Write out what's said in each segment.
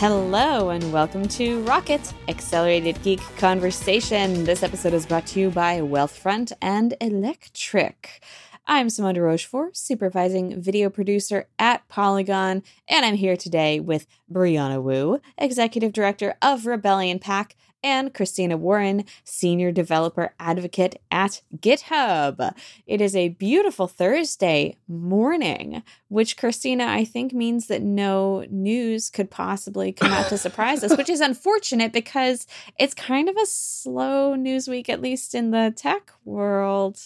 Hello, and welcome to Rocket Accelerated Geek Conversation. This episode is brought to you by Wealthfront and Electric. I'm Simone de Rochefort, supervising video producer at Polygon, and I'm here today with Brianna Wu, executive director of Rebellion PAC, and Christina Warren, Senior Developer Advocate at GitHub. It is a beautiful Thursday morning, which Christina, I think, means that no news could possibly come out to surprise us, which is unfortunate because it's kind of a slow news week, at least in the tech world.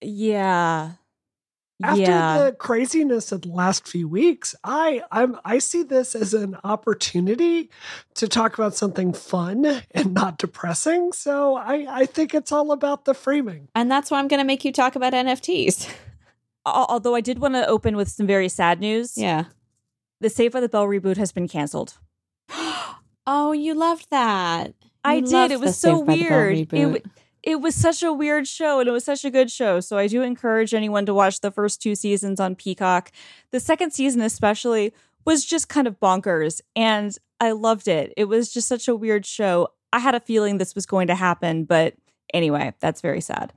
Yeah. After yeah. the craziness of the last few weeks, I I'm I see this as an opportunity to talk about something fun and not depressing. So I I think it's all about the framing. And that's why I'm going to make you talk about NFTs. Although I did want to open with some very sad news. Yeah. The Saved by the Bell reboot has been canceled. Oh, you loved that. I You did. It was so Saved by the Bell weird. It, w- it was such a weird show and it was such a good show. So I do encourage anyone to watch the first two seasons on Peacock. The second season, especially, was just kind of bonkers and I loved it. It was just such a weird show. I had a feeling this was going to happen, but anyway, that's very sad.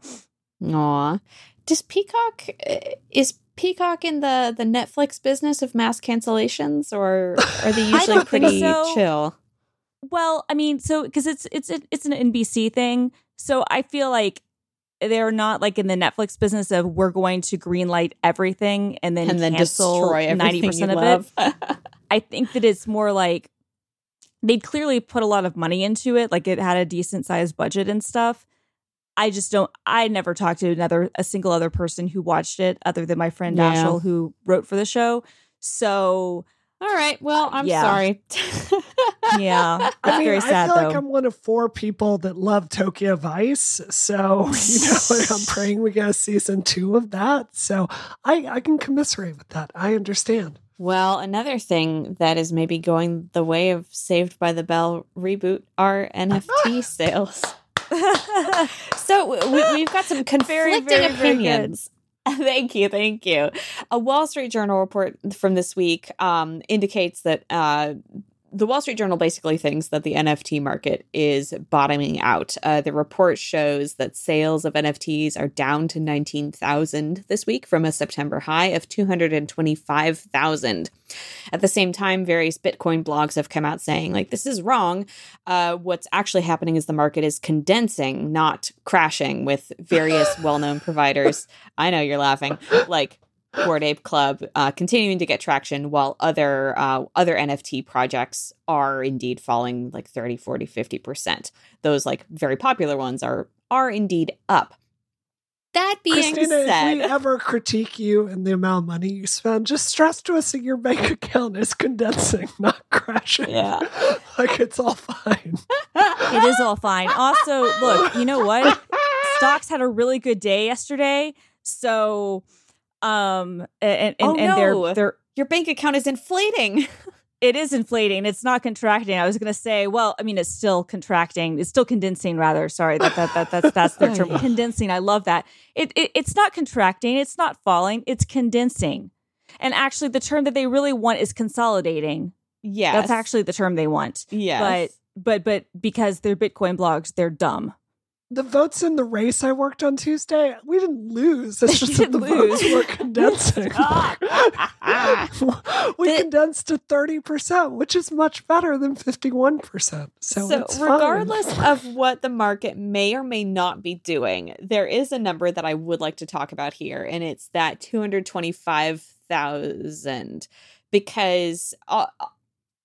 Aw. Does Peacock uh, is Peacock in the the Netflix business of mass cancellations, or are they usually pretty so. chill? Well, I mean, so because it's it's it's an NBC thing, so I feel like they're not like in the Netflix business of we're going to greenlight everything and then and then destroy ninety percent of love. it. I think that it's more like they clearly put a lot of money into it, like it had a decent sized budget and stuff. I just don't. I never talked to another a single other person who watched it other than my friend Yeah. Ashel who wrote for the show. So All right. Well, I'm Yeah. sorry. yeah, that's I mean, very I sad feel though. like I'm one of four people that love Tokyo Vice. So, you know, I'm praying we get a season two of that. So I, I can commiserate with that. I understand. well, another thing that is maybe going the way of Saved by the Bell reboot are NFT sales. So we, we've got some conflicting very, very good. opinions. thank you, thank you. A Wall Street Journal report from this week um, indicates that uh, the Wall Street Journal basically thinks that the NFT market is bottoming out. Uh, the report shows that sales of NFTs are down to 19,000 this week from a September high of 225,000. At the same time, various Bitcoin blogs have come out saying, like, this is wrong. Uh, what's actually happening is the market is condensing, not crashing, with various well known providers. I know you're laughing. Like, Bored Ape Club uh, continuing to get traction while other uh, other NFT projects are indeed falling like 30, 40, 50%. Those like very popular ones are are indeed up. That being Christina, if we said, ever critique you and the amount of money you spend, just stress to us that your bank account is condensing, not crashing. Yeah. like it's all fine. it is all fine. Also, look, you know what? Stocks had a really good day yesterday. So um and and, Oh, and no. they're they're your bank account is inflating. it is inflating. It's not contracting. I was gonna say, well, I mean it's still contracting. It's still condensing rather. Sorry, that that, that that's that's their term. Oh. Condensing. I love that. It, it it's not contracting, it's not falling, it's condensing. And actually the term that they really want is consolidating. Yes. That's actually the term they want. yes. But but but because they're Bitcoin blogs, they're dumb. The votes in the race I worked on Tuesday, we didn't lose. It's just that the didn't votes lose. were condensing. we The- condensed to 30%, which is much better than 51%. So, So, it's fine. regardless of what the market may or may not be doing, there is a number that I would like to talk about here, and it's that 225,000. Because all,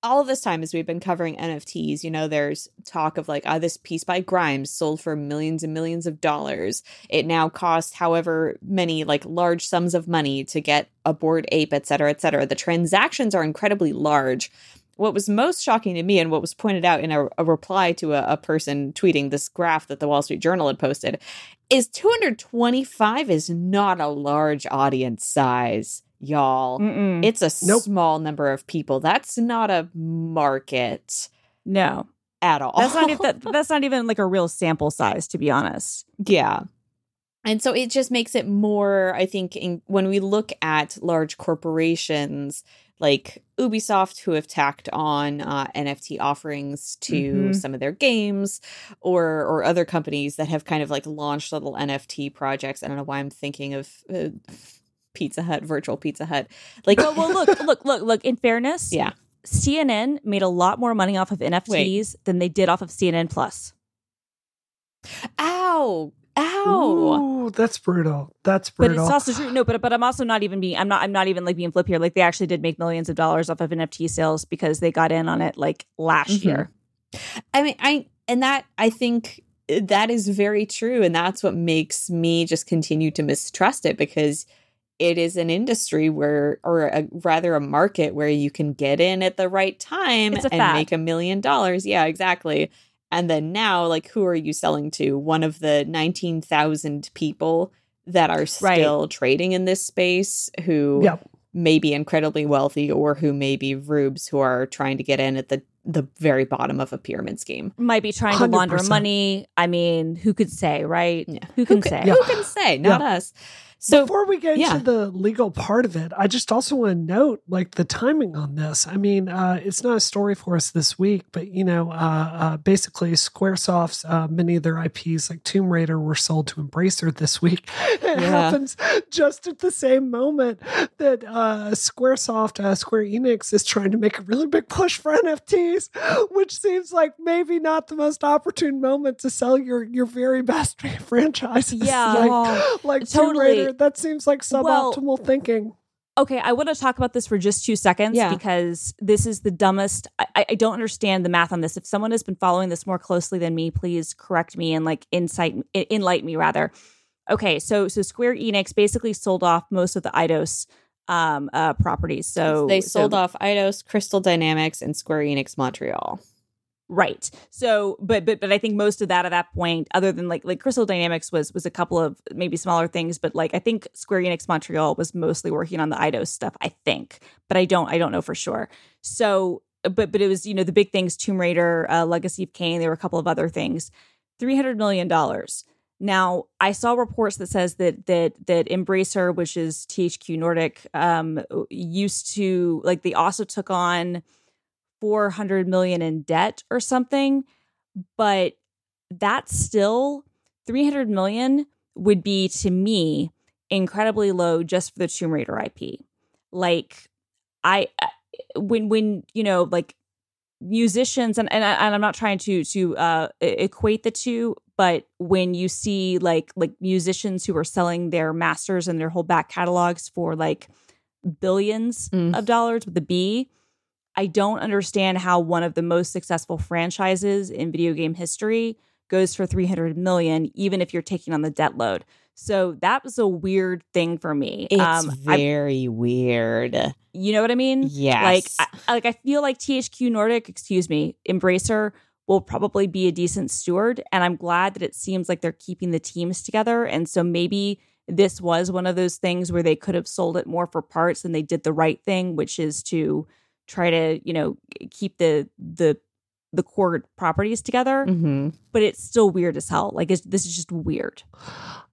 all of this time, as we've been covering NFTs, you know, there's talk of like, ah, this piece by Grimes sold for millions and millions of dollars. It now costs however many like large sums of money to get a bored ape, et cetera, et cetera. The transactions are incredibly large what was most shocking to me and what was pointed out in a, a reply to a, a person tweeting this graph that the Wall Street Journal had posted is 225 is not a large audience size, y'all. Mm-mm. It's a Nope. small number of people. That's not a market no. at all. That's not even that, that's not even like a real sample size, to be honest. Yeah. And so it just makes it more, I think, in, when we look at large corporations, like Ubisoft, who have tacked on uh, NFT offerings to Mhm. some of their games, or or other companies that have kind of like launched little NFT projects. I don't know why I'm thinking of uh, Pizza Hut, virtual Pizza Hut. Like, well, well, look, look, look, look. In fairness, yeah, CNN made a lot more money off of NFTs than they did off of CNN Plus. ow, ow. Ooh, that's brutal. That's brutal. But it's also true. No, but but I'm also not even being. I'm not. I'm not even like being flip here. Like they actually did make millions of dollars off of NFT sales because they got in on it like last Mhm. year. I mean, I and that I think that is very true, and that's what makes me just continue to mistrust it because it is an industry where, or a, rather, a market where you can get in at the right time and fad. make a million dollars. Yeah, exactly. And then now, like, who are you selling to? One of the nineteen thousand people that are Right. still trading in this space who Yep. may be incredibly wealthy or who may be rubes who are trying to get in at the the very bottom of a pyramid scheme. Might be trying to launder money. I mean, who could say, right? Yeah. Who can can, say? Who can say? Not us. So Before we get yeah. into the legal part of it, I just also want to note like the timing on this. I mean, uh, it's not a story for us this week, but you know, uh, uh, basically, SquareSoft's uh, many of their IPs like Tomb Raider were sold to Embracer this week. It Yeah. happens just at the same moment that uh, SquareSoft, uh, Square Enix, is trying to make a really big push for NFTs, which seems like maybe not the most opportune moment to sell your your very best franchises. Yeah. like, like Tomb Totally. Raider, that seems like suboptimal thinking. Okay, I want to talk about this for just two seconds Yeah. because this is the dumbest. I, I don't understand the math on this. If someone has been following this more closely than me, please correct me and like insight, enlighten me rather. Okay, so so Square Enix basically sold off most of the Eidos um uh properties. So they so- sold off Eidos, Crystal Dynamics, and Square Enix Montreal. Right. So, but but but I think most of that at that point, other than like like Crystal Dynamics was was a couple of maybe smaller things, but like I think Square Enix Montreal was mostly working on the Eidos stuff. I think, but I don't I don't know for sure. So, but but it was you know the big things: Tomb Raider, uh, Legacy of Kain. There were a couple of other things. Three hundred million dollars. Now, I saw reports that says that that that Embracer, which is THQ Nordic, um, used to like they also took on 400 million in debt or something but that's still 300 million would be to me incredibly low just for the Tomb Raider IP like I when when you know like musicians and and, I, and I'm not trying to to uh equate the two but when you see like like musicians who are selling their masters and their whole back catalogs for like billions Mm. of dollars with a B I don't understand how one of the most successful franchises in video game history goes for 300 million even if you're taking on the debt load. So that was a weird thing for me. It's Um, I- very weird. you know what I mean? Yes. Like I, like I feel like THQ Nordic, excuse me, Embracer will probably be a decent steward and I'm glad that it seems like they're keeping the teams together and so maybe this was one of those things where they could have sold it more for parts and they did the right thing which is to try to, you know, keep the the the core properties together, hmm but it's still weird as hell. Like it's, this is just weird.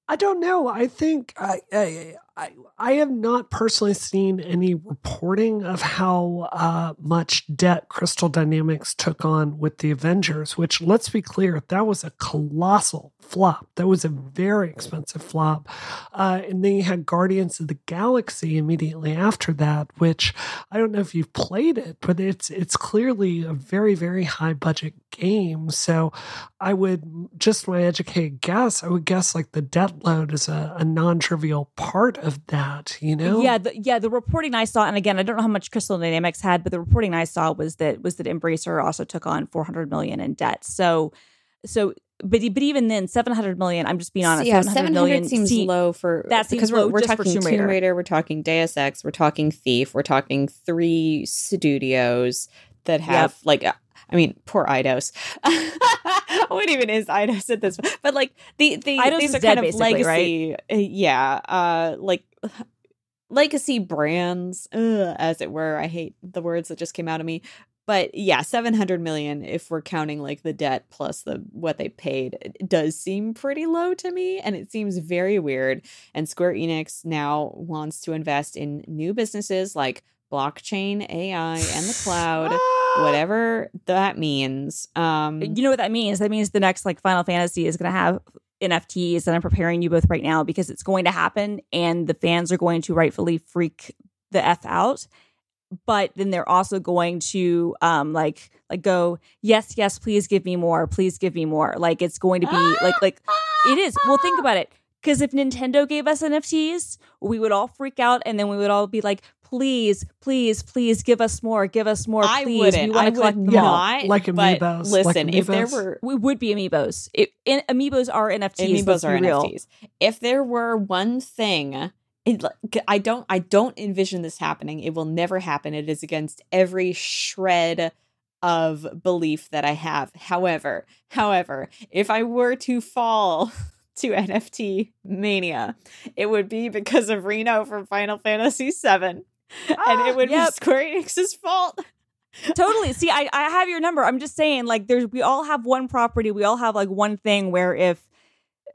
I don't know. I think I, I I I have not personally seen any reporting of how uh, much debt Crystal Dynamics took on with the Avengers. Which, let's be clear, that was a colossal flop. That was a very expensive flop. Uh, and then you had Guardians of the Galaxy immediately after that, which I don't know if you've played it, but it's it's clearly a very very high budget game. So I would just my educated guess. I would guess like the debt load is a, a non-trivial part of that. You know? Yeah, the, yeah. The reporting I saw, and again, I don't know how much Crystal Dynamics had, but the reporting I saw was that was that Embracer also took on 400 million in debt. So, so, but but even then, 700 million. I'm just being honest. yeah, 700 seven million hundred seems see- low for that seems because we're, low we're just talking Tomb Tomb Raider. Raider. we're talking Deus Ex, we're talking Thief, we're talking three studios that have like. I mean, poor Eidos. what even is Eidos at this? point? But like the the Eidos these are dead, kind of legacy, uh, yeah, uh, like legacy brands, ugh, as it were. I hate the words that just came out of me, but yeah, seven hundred million. If we're counting like the debt plus the what they paid, does seem pretty low to me, and it seems very weird. And Square Enix now wants to invest in new businesses like blockchain, AI, and the cloud, whatever that means. Um, you know what that means? That means the next like Final Fantasy is going to have NFTs, and I'm preparing you both right now because it's going to happen, and the fans are going to rightfully freak the f out. But then they're also going to um like like go yes yes please give me more please give me more like it's going to be like like it is well think about it because if Nintendo gave us NFTs we would all freak out and then we would all be like please, please, please give us more, give us more, I wouldn't. We want I to collect would them all. not. Like but amiibos, Listen, like if there were We would be amiibos. It, in, amiibos are NFTs. let's amiibos are real. NFTs. If there were one thing, it, I don't, I don't envision this happening. It will never happen. It is against every shred of belief that I have. However, however, if I were to fall to NFT mania, it would be because of Reno from Final Fantasy VII, and it ah, would yep. be Square Enix's fault. totally. See, I, I have your number. I'm just saying, like, there's we all have one property. We all have like one thing where if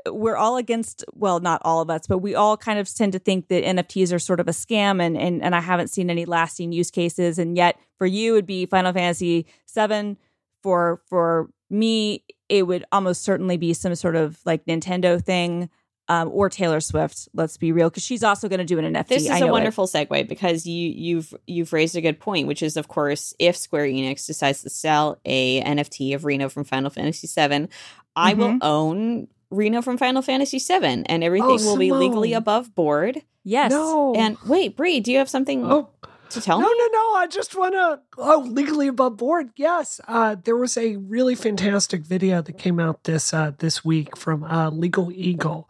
we're all against, well, not all of us, but we all kind of tend to think that NFTs are sort of a scam, and and and I haven't seen any lasting use cases. And yet, for you, it'd be Final Fantasy Seven. For for me, it would almost certainly be some sort of like Nintendo thing. Um, or Taylor Swift. Let's be real, because she's also going to do an NFT. This is I know a it. wonderful segue because you you've you've raised a good point, which is of course if Square Enix decides to sell a NFT of Reno from Final Fantasy VII, I will Mhm. own Reno from Final Fantasy VII, and everything Oh, will be legally above board. Yes. No. And wait, Brie, do you have something oh, to tell no, me? no, no. I just want to. Oh, legally above board. Yes. Uh, there was a really fantastic video that came out this uh, this week from uh, Legal Eagle,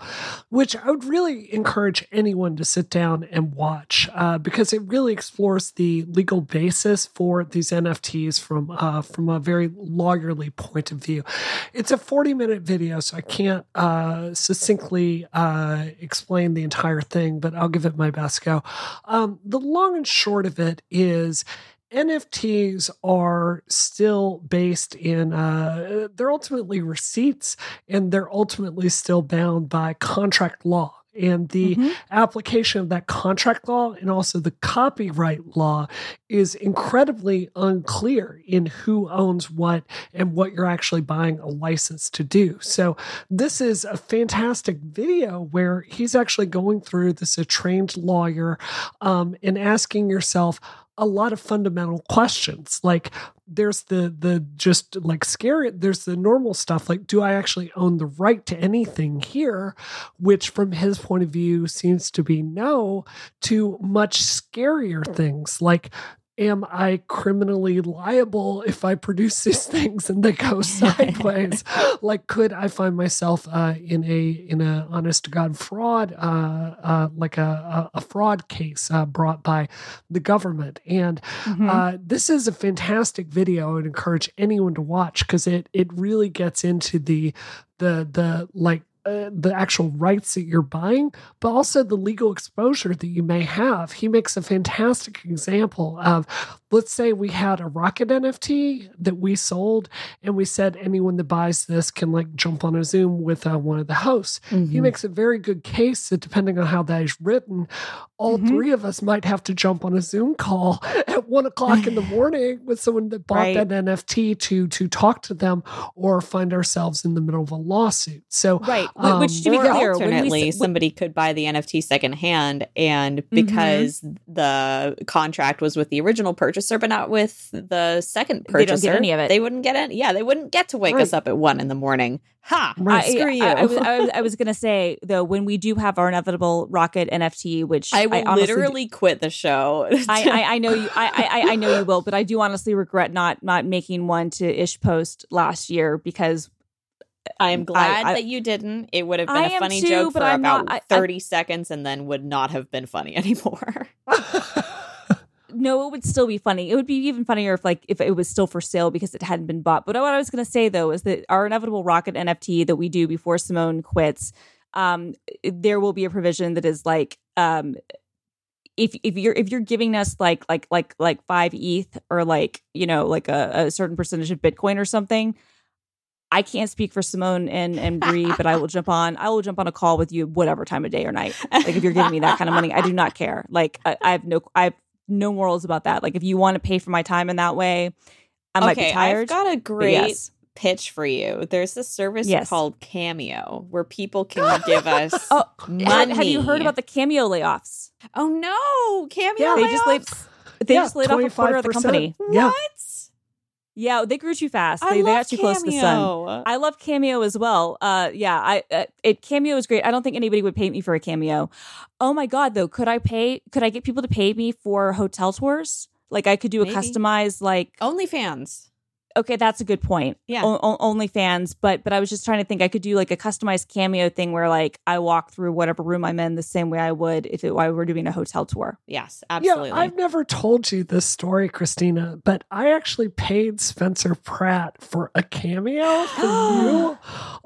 which I would really encourage anyone to sit down and watch uh, because it really explores the legal basis for these NFTs from uh, from a very lawyerly point of view. It's a forty minute video, so I can't uh, succinctly uh, explain the entire thing, but I'll give it my best go. Um, the long and short of it is NFTs are still based in, uh, they're ultimately receipts and they're ultimately still bound by contract law. And the Mhm. application of that contract law and also the copyright law is incredibly unclear in who owns what and what you're actually buying a license to do. So, this is a fantastic video where he's actually going through this a trained lawyer um, and asking yourself a lot of fundamental questions. Like there's the the just like scary there's the normal stuff like do i actually own the right to anything here? Which from his point of view seems to be no to much scarier hmm. things. Like am i criminally liable if i produce these things and they go sideways like could i find myself uh, in a in a honest to god fraud uh, uh, like a, a, a fraud case uh, brought by the government and Mhm. uh, this is a fantastic video. I would encourage anyone to watch because it it really gets into the the the like uh, the actual rights that you're buying, but also the legal exposure that you may have. He makes a fantastic example of let's say we had a rocket NFT that we sold, and we said anyone that buys this can like jump on a Zoom with uh, one of the hosts. He Mhm. makes a very good case that depending on how that is written, all Mhm. three of us might have to jump on a Zoom call at one o'clock in the morning with someone that bought Right. that NFT to to talk to them, or find ourselves in the middle of a lawsuit. So Right. Um, Which, to be clear, we alternately, s- w- somebody could buy the NFT secondhand, and Mm-hmm. because the contract was with the original purchaser, but not with the second purchaser, They don't get any of it. They wouldn't get it. Yeah, they wouldn't get to wake us up at one in the morning. Ha! Right. I, Screw you. I, I was, I was, I was gonna say though, when we do have our inevitable rocket NFT, which I will honestly do- literally quit the show. I, I, I know you. I, I, I know you will, but I do honestly regret not not making one to Ish Post last year because I am glad I- that you didn't. It would have been I a funny too, joke for I'm about not- I- I- 30 seconds and then would not have been funny anymore. no, it would still be funny. It would be even funnier if like if it was still for sale because it hadn't been bought. But what I was gonna say though is that our inevitable rocket NFT that we do before Simone quits, um, there will be a provision that is like um if if you're if you're giving us like like like like five ETH or like you know like a, a certain percentage of Bitcoin or something, I can't speak for Simone and and Bree, but I will jump on. I will jump on a call with you whatever time of day or night. Like if you're giving me that kind of money, I do not care. Like I, I have no I have no morals about that. Like if you want to pay for my time in that way, I might okay, be tired. I've got a great yes. pitch for you. There's this service Yes. called Cameo where people can give us Oh, money. Have you heard about the cameo layoffs? Oh no, Cameo Yeah. They just laid layoffs? they Yeah, just laid off a quarter of the company. Yeah. What? Yeah, they grew too fast. I They, they got too close to the sun. I love Cameo as well. Uh, yeah, I uh, it Cameo is great. I don't think anybody would pay me for a Cameo. Oh my god, though, could I pay? Could I get people to pay me for hotel tours? Like I could do a customized like. OnlyFans. Okay, that's a good point. Yeah. O- o- OnlyFans, but but I was just trying to think I could do like a customized Cameo thing where like I walk through whatever room I'm in the same way I would if it, I were doing a hotel tour. Yes, absolutely. Yeah, I've never told you this story, Christina, but I actually paid Spencer Pratt for a cameo for you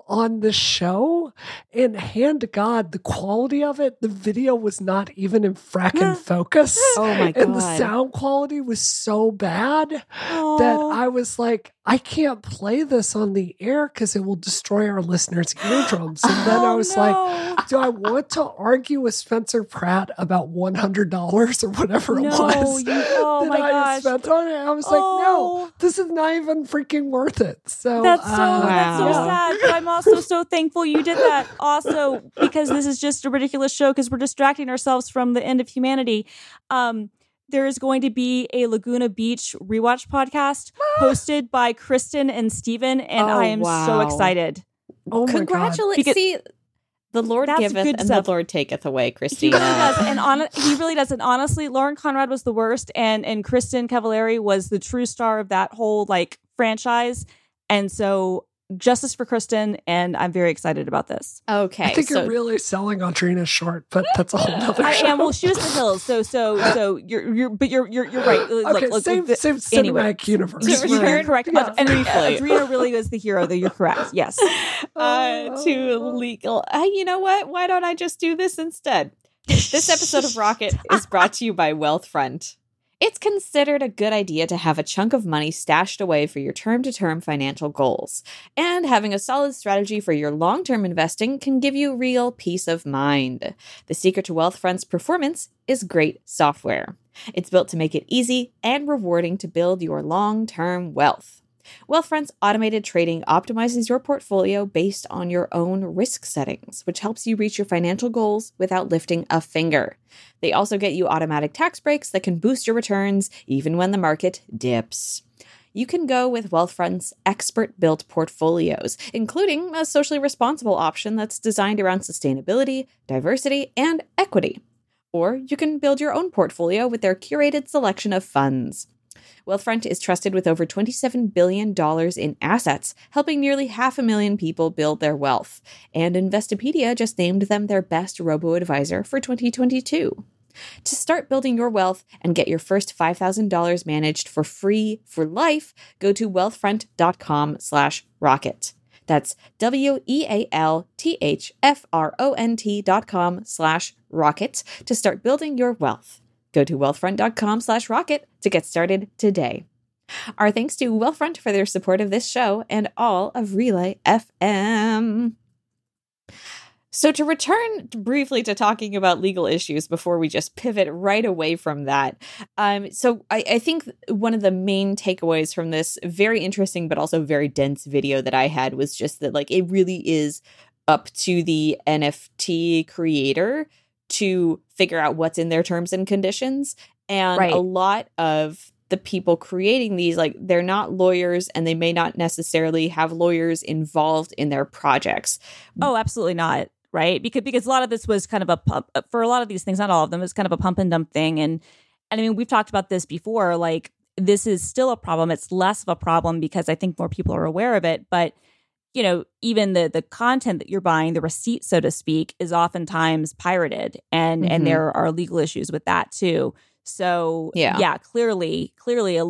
on the show. And hand to God, the quality of it, the video was not even in fracking focus. oh my god. And the sound quality was so bad that Oh. I was like, I can't play this on the air because it will destroy our listeners' eardrums. And then I Oh, was like, do I want to argue with Spencer Pratt about one hundred dollars or whatever it was you- oh that I gosh. spent on it? I was like, no, Oh. this is not even freaking worth it. So That's so uh, that's so sad. But I'm also so thankful you did that. Also, because this is just a ridiculous show because we're distracting ourselves from the end of humanity. Um, there is going to be a Laguna Beach rewatch podcast hosted by Kristin and Stephen, and Oh, I am so excited. Oh. Congratulations. See, the Lord That's giveth and stuff. the Lord taketh away, He really does, and on, he really does. And honestly, Lauren Conrad was the worst, and and Kristin Cavallari was the true star of that whole like franchise. And so, justice for Kristin, and I'm very excited about this. Okay. I think so you're really selling on Audrina short, but that's a whole nother I show. am. Well, she was the hills. So so so you're you're but you're you're you're right. Look, okay, look, same, the- same anyway. cinematic universe. You're, You're you're correct. Yeah. And Briefly. Audrina really is the hero, though. You're correct. Yes. uh, to legal. Uh, you know what? Why don't I just do this instead? This episode of Rocket is brought to you by Wealthfront. It's considered a good idea to have a chunk of money stashed away for your term to term financial goals. And having a solid strategy for your long term investing can give you real peace of mind. The secret to Wealthfront's performance is great software. It's built to make it easy and rewarding to build your long term wealth. Wealthfront's automated trading optimizes your portfolio based on your own risk settings, which helps you reach your financial goals without lifting a finger. They also get you automatic tax breaks that can boost your returns even when the market dips. You can go with Wealthfront's expert built portfolios, including a socially responsible option that's designed around sustainability, diversity, and equity. Or you can build your own portfolio with their curated selection of funds. Wealthfront is trusted with over $27 billion in assets, helping nearly half a million people build their wealth. And Investopedia just named them their best robo advisor for 2022. To start building your wealth and get your first $5,000 managed for free for life, go to wealthfront.com slash rocket. That's W-E-A-L-T-H-F-R-O-N-T dot com slash rocket to start building your wealth. Go to wealthfront.com slash rocket to get started today. Our thanks to Wealthfront for their support of this show and all of Relay FM. So, to return briefly to talking about legal issues before we just pivot right away from that. Um, so, I, I think one of the main takeaways from this very interesting but also very dense video that I had was just that, like, it really is up to the NFT creator to figure out what's in their terms and conditions. And Right. a lot of the people creating these, like, they're not lawyers and they may not necessarily have lawyers involved in their projects. Oh, absolutely not. Right. Because because a lot of this was kind of a pump uh, for a lot of these things, not all of them, it's kind of a pump and dump thing. And and I mean, we've talked about this before. Like this is still a problem. It's less of a problem because I think more people are aware of it. But you know, even the the content that you're buying, the receipt, so to speak, is oftentimes pirated, and Mhm. and there are legal issues with that too. So Yeah. yeah, clearly, clearly, uh,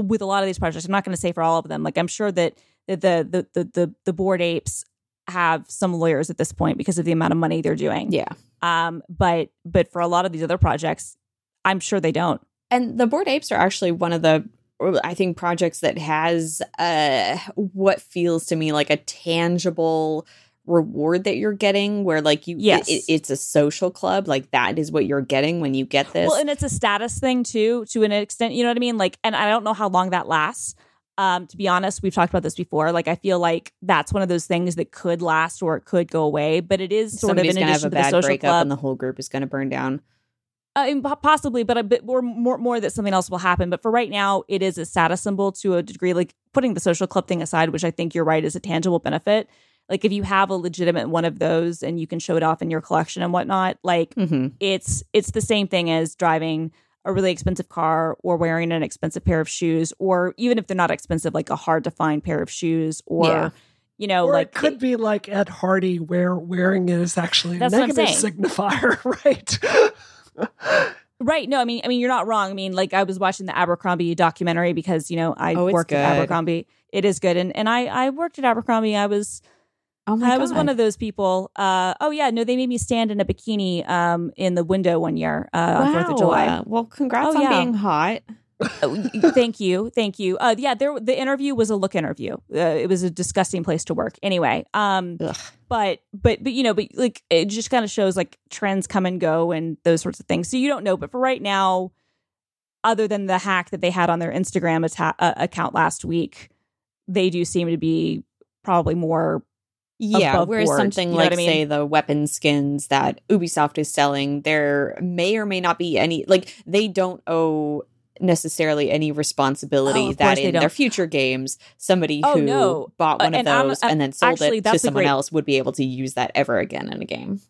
with a lot of these projects, I'm not going to say for all of them. Like I'm sure that that the the the the, the bored apes have some lawyers at this point because of the amount of money they're doing. Yeah. Um, but but for a lot of these other projects, I'm sure they don't. And the bored apes are actually one of the I think projects that has uh what feels to me like a tangible reward that you're getting where like you Yes. it, it's a social club like that is what you're getting when you get this Well, and it's a status thing too, to an extent. You know what I mean? Like, and I don't know how long that lasts. Um, to be honest, we've talked about this before. Like, I feel like that's one of those things that could last or it could go away. But it is sort somebody's of in have addition to the social club, and the whole group is gonna burn down uh, possibly, but a bit more, more, more that something else will happen. But for right now, it is a status symbol to a degree. Like putting the social club thing aside, which I think you're right is a tangible benefit. Like if you have a legitimate one of those and you can show it off in your collection and whatnot, like mm-hmm. it's it's the same thing as driving a really expensive car or wearing an expensive pair of shoes or even if they're not expensive like a hard to find pair of shoes or Yeah. you know or like it could be like Ed Hardy, where wearing it is actually a That's what I'm negative signifier, right? Right. No i mean i mean you're not wrong. I mean like i was watching the abercrombie documentary because you know i Oh, worked at abercrombie. It is good. And and i i worked at abercrombie. I was oh my i was one of those people uh oh yeah no they made me stand in a bikini um in the window one year uh on fourth of july. Well congrats Oh, on yeah. being hot thank you thank you. Uh yeah there the interview was a look interview. Uh, it was a disgusting place to work. Anyway um Ugh. but but but you know but like it just kind of shows like trends come and go and those sorts of things. So you don't know but for right now other than the hack that they had on their instagram atta- uh, account last week they do seem to be probably more Yeah, whereas board, something you know like I mean? say the weapon skins that Ubisoft is selling, there may or may not be any like they don't owe necessarily any responsibility Oh, that in their future games somebody Oh, who no. bought Uh, one of and I'm- those uh, and then sold actually, it to someone great- else would be able to use that ever again in a game.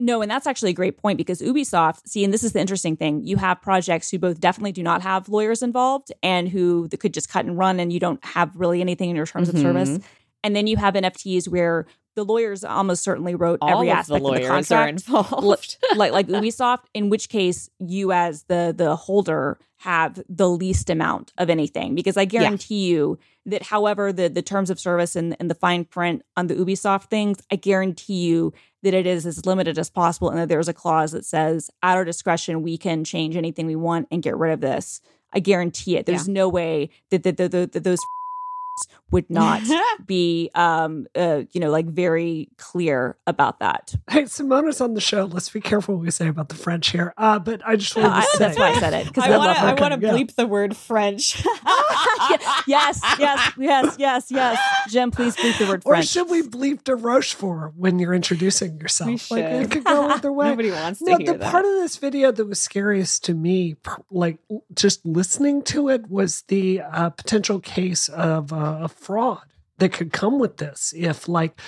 No, and that's actually a great point because Ubisoft, see, and this is the interesting thing. You have projects who both definitely do not have lawyers involved and who could just cut and run and you don't have really anything in your terms Mhm. of service. And then you have NFTs where the lawyers almost certainly wrote All every of the aspect of the lawyers are contract. involved. like like Ubisoft, in which case you as the the holder have the least amount of anything because I guarantee you that however the the terms of service and, and the fine print on the Ubisoft things, I guarantee you that it is as limited as possible and that there's a clause that says at our discretion we can change anything we want and get rid of this. I guarantee it. There's no way that, that, that, that, that those would not be um uh you know like very clear about that. Hey, Simona's on the show. Let's be careful what we say about the French here. Uh, but I just wanted I- to say that's why I said it because I I, want to. her. I want to Yeah. bleep the word French. yes, yes, yes, yes, yes. Jem, please bleep the word French. Or should we bleep de Rochefort when you're introducing yourself? We Like it could go either way. Nobody wants to no, hear the that. part of this video that was scariest to me, like just listening to it, was the uh, potential case of uh, a fraud that could come with this. If, like,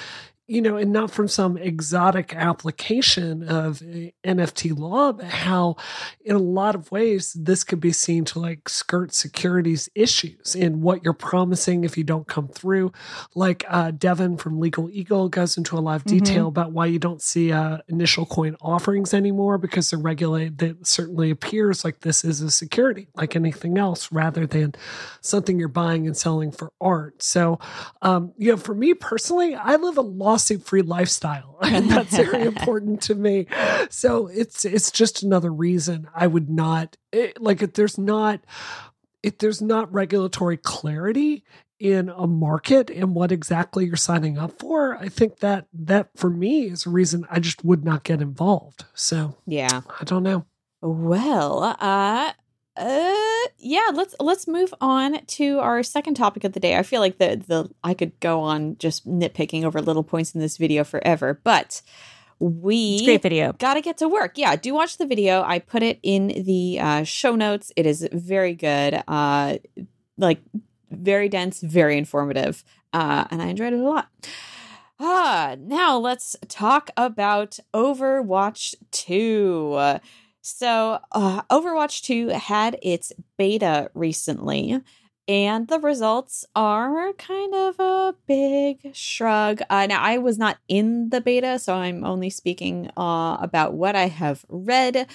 you know, and not from some exotic application of uh, NFT law, but how, in a lot of ways, this could be seen to like skirt securities issues in what you're promising if you don't come through. Like uh, Devin from Legal Eagle goes into a lot of Mhm. detail about why you don't see uh, initial coin offerings anymore because they're regulated. That certainly appears like this is a security, like anything else, rather than something you're buying and selling for art. So, um, you know, for me personally, I live a free lifestyle, and that's very important to me. So it's it's just another reason I would not it, like if there's not if there's not regulatory clarity in a market and what exactly you're signing up for, I think that that for me is a reason I just would not get involved. So yeah. I don't know. Well, uh uh yeah, let's let's move on to our second topic of the day. I feel like the the I could go on just nitpicking over little points in this video forever, but we great video. got to get to work. Yeah, do watch the video. I put it in the uh, show notes. It is very good. Uh, like very dense, very informative, uh, and I enjoyed it a lot. Ah, now let's talk about Overwatch 2. So, uh, Overwatch 2 had its beta recently, and the results are kind of a big shrug. Uh, now, I was not in the beta, so I'm only speaking uh, about what I have read.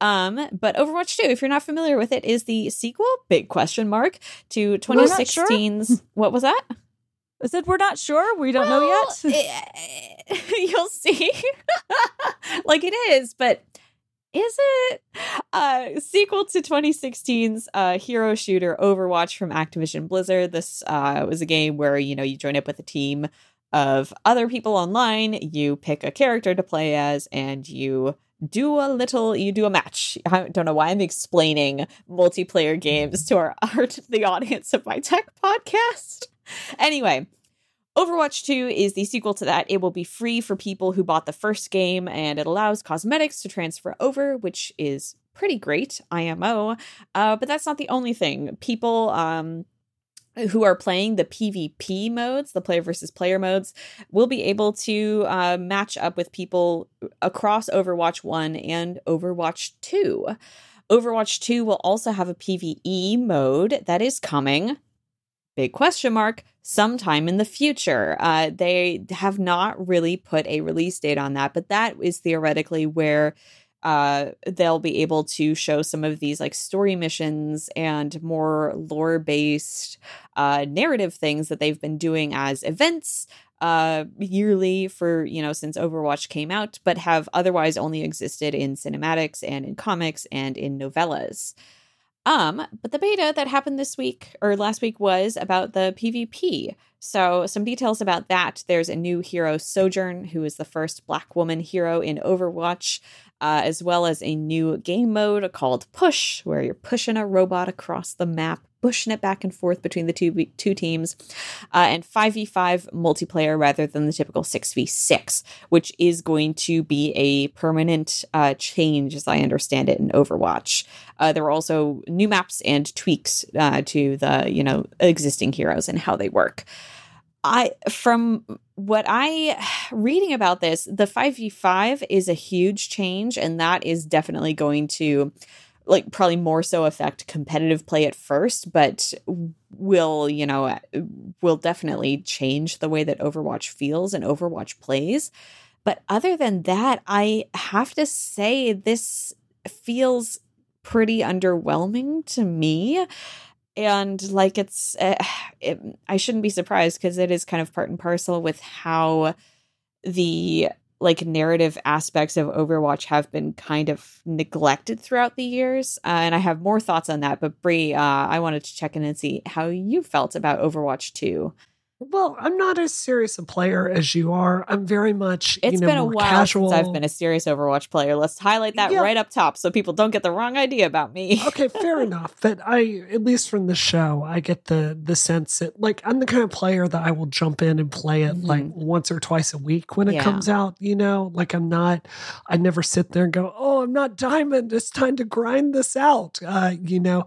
Um, but Overwatch 2, if you're not familiar with it, is the sequel, big question mark, to We're not sure. 2016's. What was that? I said we're not sure. We don't know yet. Well, eh, you'll see. like it is, but is it uh sequel to 2016's uh hero shooter Overwatch from Activision Blizzard? This uh was a game where you know you join up with a team of other people online. You pick a character to play as, and you do a little you do a match i don't know why i'm explaining multiplayer games to our, to the audience of my tech podcast anyway Overwatch 2 is the sequel to that. It will be free for people who bought the first game and it allows cosmetics to transfer over, which is pretty great, IMO. Uh, but that's not the only thing. People um, who are playing the PvP modes, the player versus player modes, will be able to uh, match up with people across Overwatch 1 and Overwatch 2. Overwatch 2 will also have a PvE mode that is coming. Big question mark sometime in the future. Uh, they have not really put a release date on that, but that is theoretically where uh, they'll be able to show some of these like story missions and more lore based uh, narrative things that they've been doing as events uh, yearly for you know since Overwatch came out, but have otherwise only existed in cinematics and in comics and in novellas. Um, but the beta that happened this week or last week was about the PvP. So, some details about that. There's a new hero, Sojourn, who is the first Black woman hero in Overwatch uh, as well as a new game mode called Push, where you're pushing a robot across the map, pushing it back and forth between the two two teams, uh, and 5v5 multiplayer rather than the typical 6v6, which is going to be a permanent uh, change, as I understand it, in Overwatch. Uh, there are also new maps and tweaks uh, to the you know existing heroes and how they work. I from what I reading about this, the 5v5 is a huge change and that is definitely going to like probably more so affect competitive play at first, but will, you know, will definitely change the way that Overwatch feels and Overwatch plays. But other than that, I have to say this feels pretty underwhelming to me and like it's uh, it, i shouldn't be surprised because it is kind of part and parcel with how the like narrative aspects of overwatch have been kind of neglected throughout the years uh, and i have more thoughts on that but brie uh, i wanted to check in and see how you felt about overwatch 2 well, I'm not as serious a player as you are. I'm very much It's you know, been a while casual. since I've been a serious Overwatch player. Let's highlight that Yeah. right up top so people don't get the wrong idea about me. okay, fair enough. But I, at least from the show, I get the the sense that like I'm the kind of player that I will jump in and play it like Mhm. once or twice a week when it Yeah. comes out. You know, like I'm not. I never sit there and go, "Oh, I'm not diamond. It's time to grind this out." Uh, you know.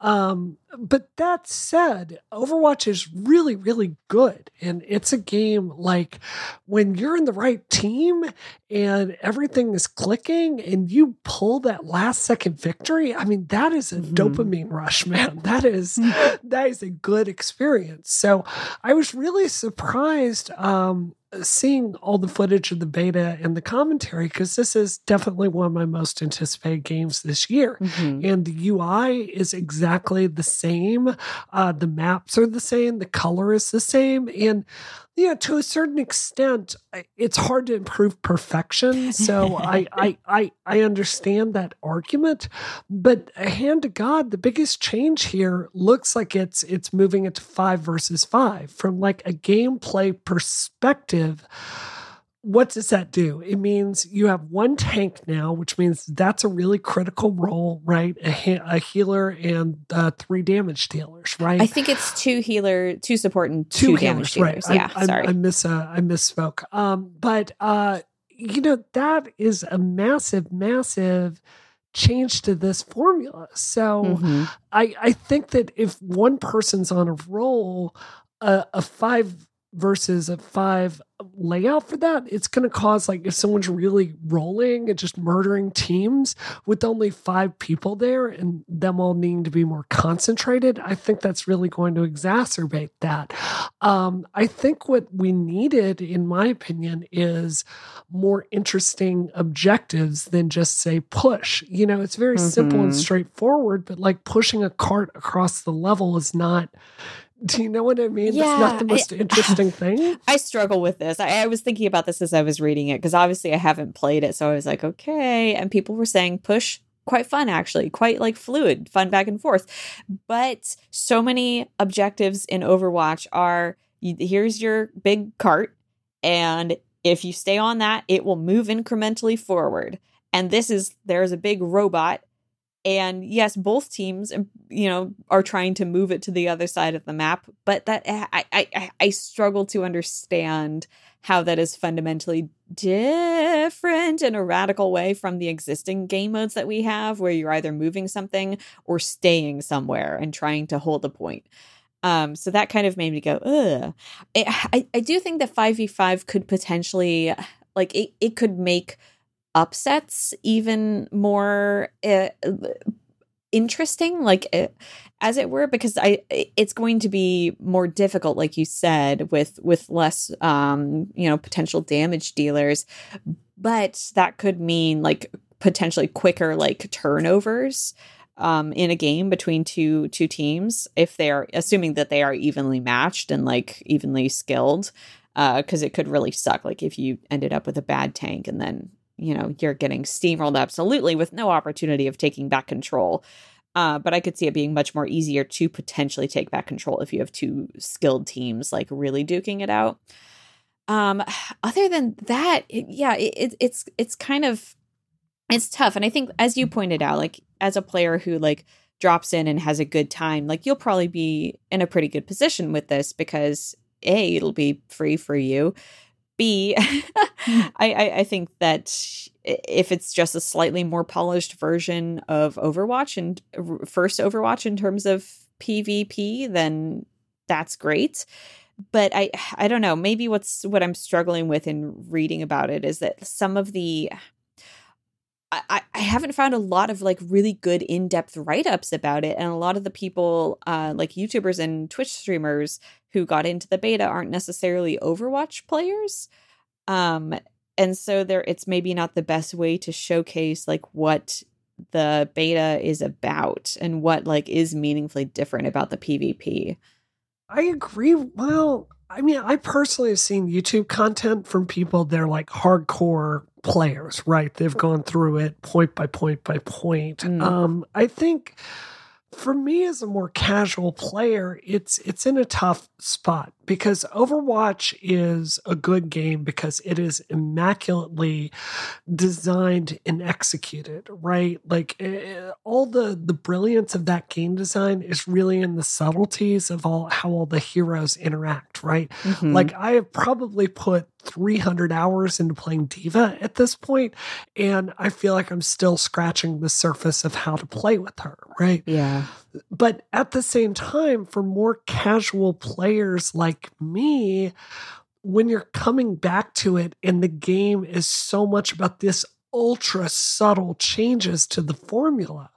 Um, but that said, Overwatch is really, really good, and it's a game like when you're in the right team and everything is clicking and you pull that last second victory i mean that is a Mhm. dopamine rush man that is that is a good experience so i was really surprised um seeing all the footage of the beta and the commentary because this is definitely one of my most anticipated games this year Mhm. and the UI is exactly the same. Uh, the maps are the same. The color is the same. And, you know, to a certain extent, it's hard to improve perfection. So I, I, I, I understand that argument. But hand to God, the biggest change here looks like it's it's moving it to five versus five from like a gameplay perspective what does that do? It means you have one tank now, which means that's a really critical role, right? A, he- a healer and uh, three damage dealers, right? I think it's two healer, two support, and two, two damage healers, dealers. right? Yeah, I, I, sorry. I miss uh, I misspoke. Um, but uh, you know that is a massive, massive change to this formula. So Mhm. I I think that if one person's on a roll, uh, a five versus a five layout for that, it's going to cause like if someone's really rolling and just murdering teams with only five people there and them all needing to be more concentrated, I think that's really going to exacerbate that. Um, I think what we needed, in my opinion, is more interesting objectives than just say push. You know, it's very simple and Mhm. straightforward, but like pushing a cart across the level is not. Do you know what I mean? Yeah, That's not the I- most interesting thing. I struggle with this. I, I was thinking about this as I was reading it because obviously I haven't played it. So I was like, okay. And people were saying push quite fun, actually, quite like fluid, fun back and forth. But so many objectives in Overwatch are here's your big cart. And if you stay on that, it will move incrementally forward. And this is there's a big robot and yes both teams um, you know are trying to move it to the other side of the map but that i i i struggle to understand how that is fundamentally different in a radical way from the existing game modes that we have where you're either moving something or staying somewhere and trying to hold a point um, so that kind of made me go, ugh. I, I do think that 5v5 could potentially, like, it, it could make upsets even more uh, interesting, like, uh, as it were, because I it's going to be more difficult, like you said, with with less, um, you know, potential damage dealers. But that could mean like potentially quicker like turnovers um, in a game between two two teams if they are assuming that they are evenly matched and like evenly skilled uh because it could really suck like if you ended up with a bad tank and then you know you're getting steamrolled absolutely with no opportunity of taking back control uh, but I could see it being much more easier to potentially take back control if you have two skilled teams like really duking it out. Um, other than that, it, yeah, it, it's it's kind of it's tough, and I think as you pointed out, like as a player who like drops in and has a good time, like you'll probably be in a pretty good position with this because A, it'll be free for you. B, I, I, I think that if it's just a slightly more polished version of Overwatch and first Overwatch in terms of PvP, then that's great. But I I don't know, maybe what's what I'm struggling with in reading about it is that some of the I, I haven't found a lot of like really good in-depth write-ups about it. And a lot of the people uh, like youtubers and twitch streamers who got into the beta aren't necessarily overwatch players um and so there it's maybe not the best way to showcase like what the beta is about and what like is meaningfully different about the pvp i agree well I mean, I personally have seen YouTube content from people they're like hardcore players, right? They've gone through it point by point by point. Mm. Um, I think for me as a more casual player, it's it's in a tough spot because Overwatch is a good game because it is immaculately designed and executed, right? Like uh, all the the brilliance of that game design is really in the subtleties of all how all the heroes interact, right? Mm-hmm. Like I have probably put 300 hours into playing D.Va at this point, and I feel like I'm still scratching the surface of how to play with her, right? Yeah. But at the same time, for more casual players like me, when you're coming back to it and the game is so much about this ultra subtle changes to the formula,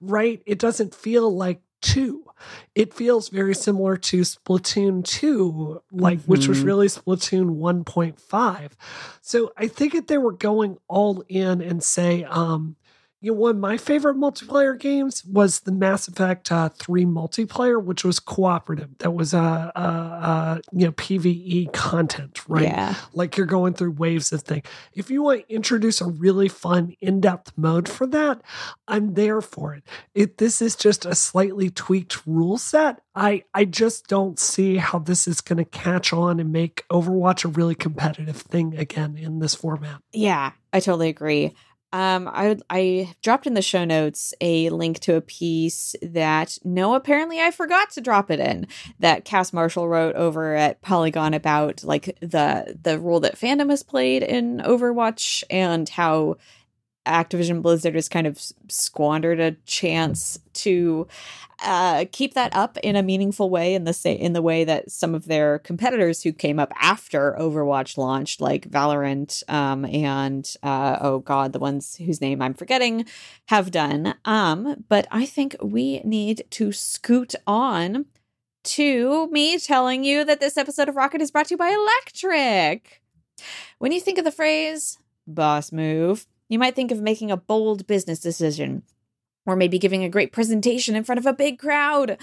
right? It doesn't feel like two. It feels very similar to Splatoon 2, like mm-hmm. which was mm-hmm. really Splatoon 1.5. So I think if they were going all in and say, um, you know, one of my favorite multiplayer games was the Mass Effect uh, 3 multiplayer, which was cooperative. That was uh, uh, uh, you know PVE content, right? Yeah. Like you're going through waves of things. If you want to introduce a really fun in-depth mode for that, I'm there for it. If this is just a slightly tweaked rule set, I I just don't see how this is going to catch on and make Overwatch a really competitive thing again in this format. Yeah, I totally agree. Um, I I dropped in the show notes a link to a piece that no, apparently I forgot to drop it in that Cass Marshall wrote over at Polygon about like the the role that fandom has played in Overwatch and how Activision Blizzard has kind of squandered a chance to uh, keep that up in a meaningful way in the sa- in the way that some of their competitors who came up after Overwatch launched, like Valorant um, and uh, oh god, the ones whose name I'm forgetting, have done. Um, but I think we need to scoot on to me telling you that this episode of Rocket is brought to you by Electric. When you think of the phrase "boss move," you might think of making a bold business decision or maybe giving a great presentation in front of a big crowd.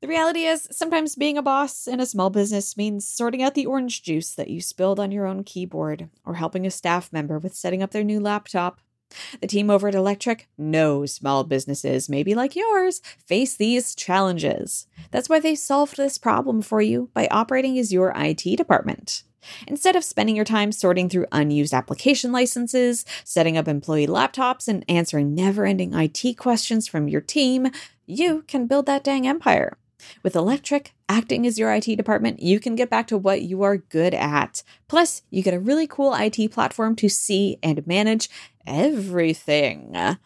The reality is, sometimes being a boss in a small business means sorting out the orange juice that you spilled on your own keyboard, or helping a staff member with setting up their new laptop. The team over at Electric knows small businesses, maybe like yours, face these challenges. That's why they solved this problem for you by operating as your IT department. Instead of spending your time sorting through unused application licenses, setting up employee laptops, and answering never ending IT questions from your team, you can build that dang empire. With Electric acting as your IT department, you can get back to what you are good at. Plus, you get a really cool IT platform to see and manage everything. Uh,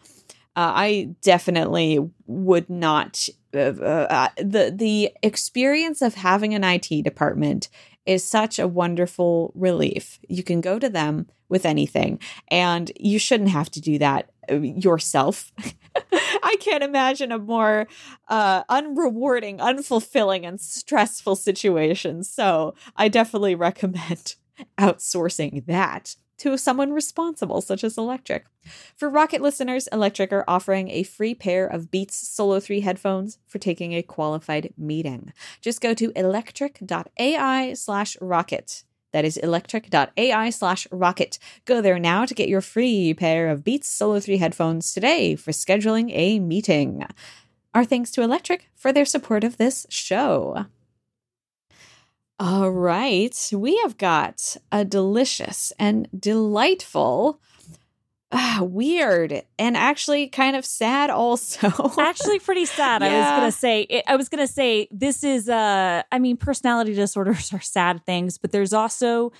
I definitely would not. Uh, uh, the the experience of having an IT department is such a wonderful relief. You can go to them with anything, and you shouldn't have to do that uh, yourself. I can't imagine a more uh, unrewarding, unfulfilling, and stressful situation. So I definitely recommend outsourcing that to someone responsible, such as Electric. For Rocket listeners, Electric are offering a free pair of Beats Solo 3 headphones for taking a qualified meeting. Just go to electric.ai slash rocket. That is electric.ai slash rocket. Go there now to get your free pair of Beats Solo 3 headphones today for scheduling a meeting. Our thanks to Electric for their support of this show. All right, we have got a delicious and delightful, uh, weird, and actually kind of sad. Also, actually, pretty sad. Yeah. I was gonna say. I was gonna say this is. Uh, I mean, personality disorders are sad things, but there's also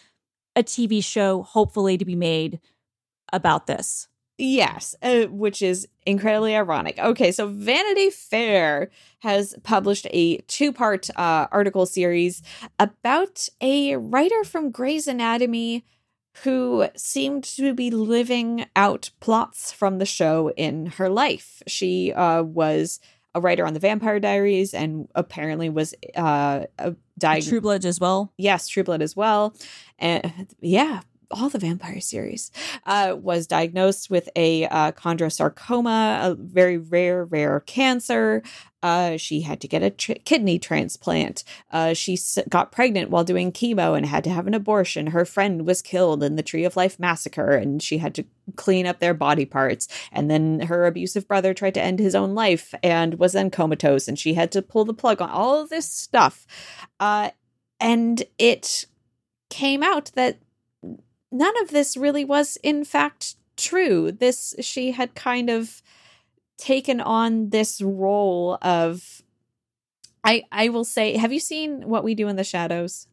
a TV show, hopefully, to be made about this. Yes, uh, which is incredibly ironic. Okay, so Vanity Fair has published a two part uh, article series about a writer from Grey's Anatomy who seemed to be living out plots from the show in her life. She uh, was a writer on the Vampire Diaries and apparently was uh, a diag- True Blood as well. Yes, True Blood as well. And yeah, all the vampire series, uh, was diagnosed with a uh, chondrosarcoma, a very rare, rare cancer. Uh, she had to get a tr- kidney transplant. Uh, she s- got pregnant while doing chemo and had to have an abortion. Her friend was killed in the Tree of Life massacre, and she had to clean up their body parts. And then her abusive brother tried to end his own life and was then comatose, and she had to pull the plug on all of this stuff. Uh, and it came out that none of this really was, in fact, true. This, she had kind of taken on this role of. I, I will say, have you seen What We Do in the Shadows?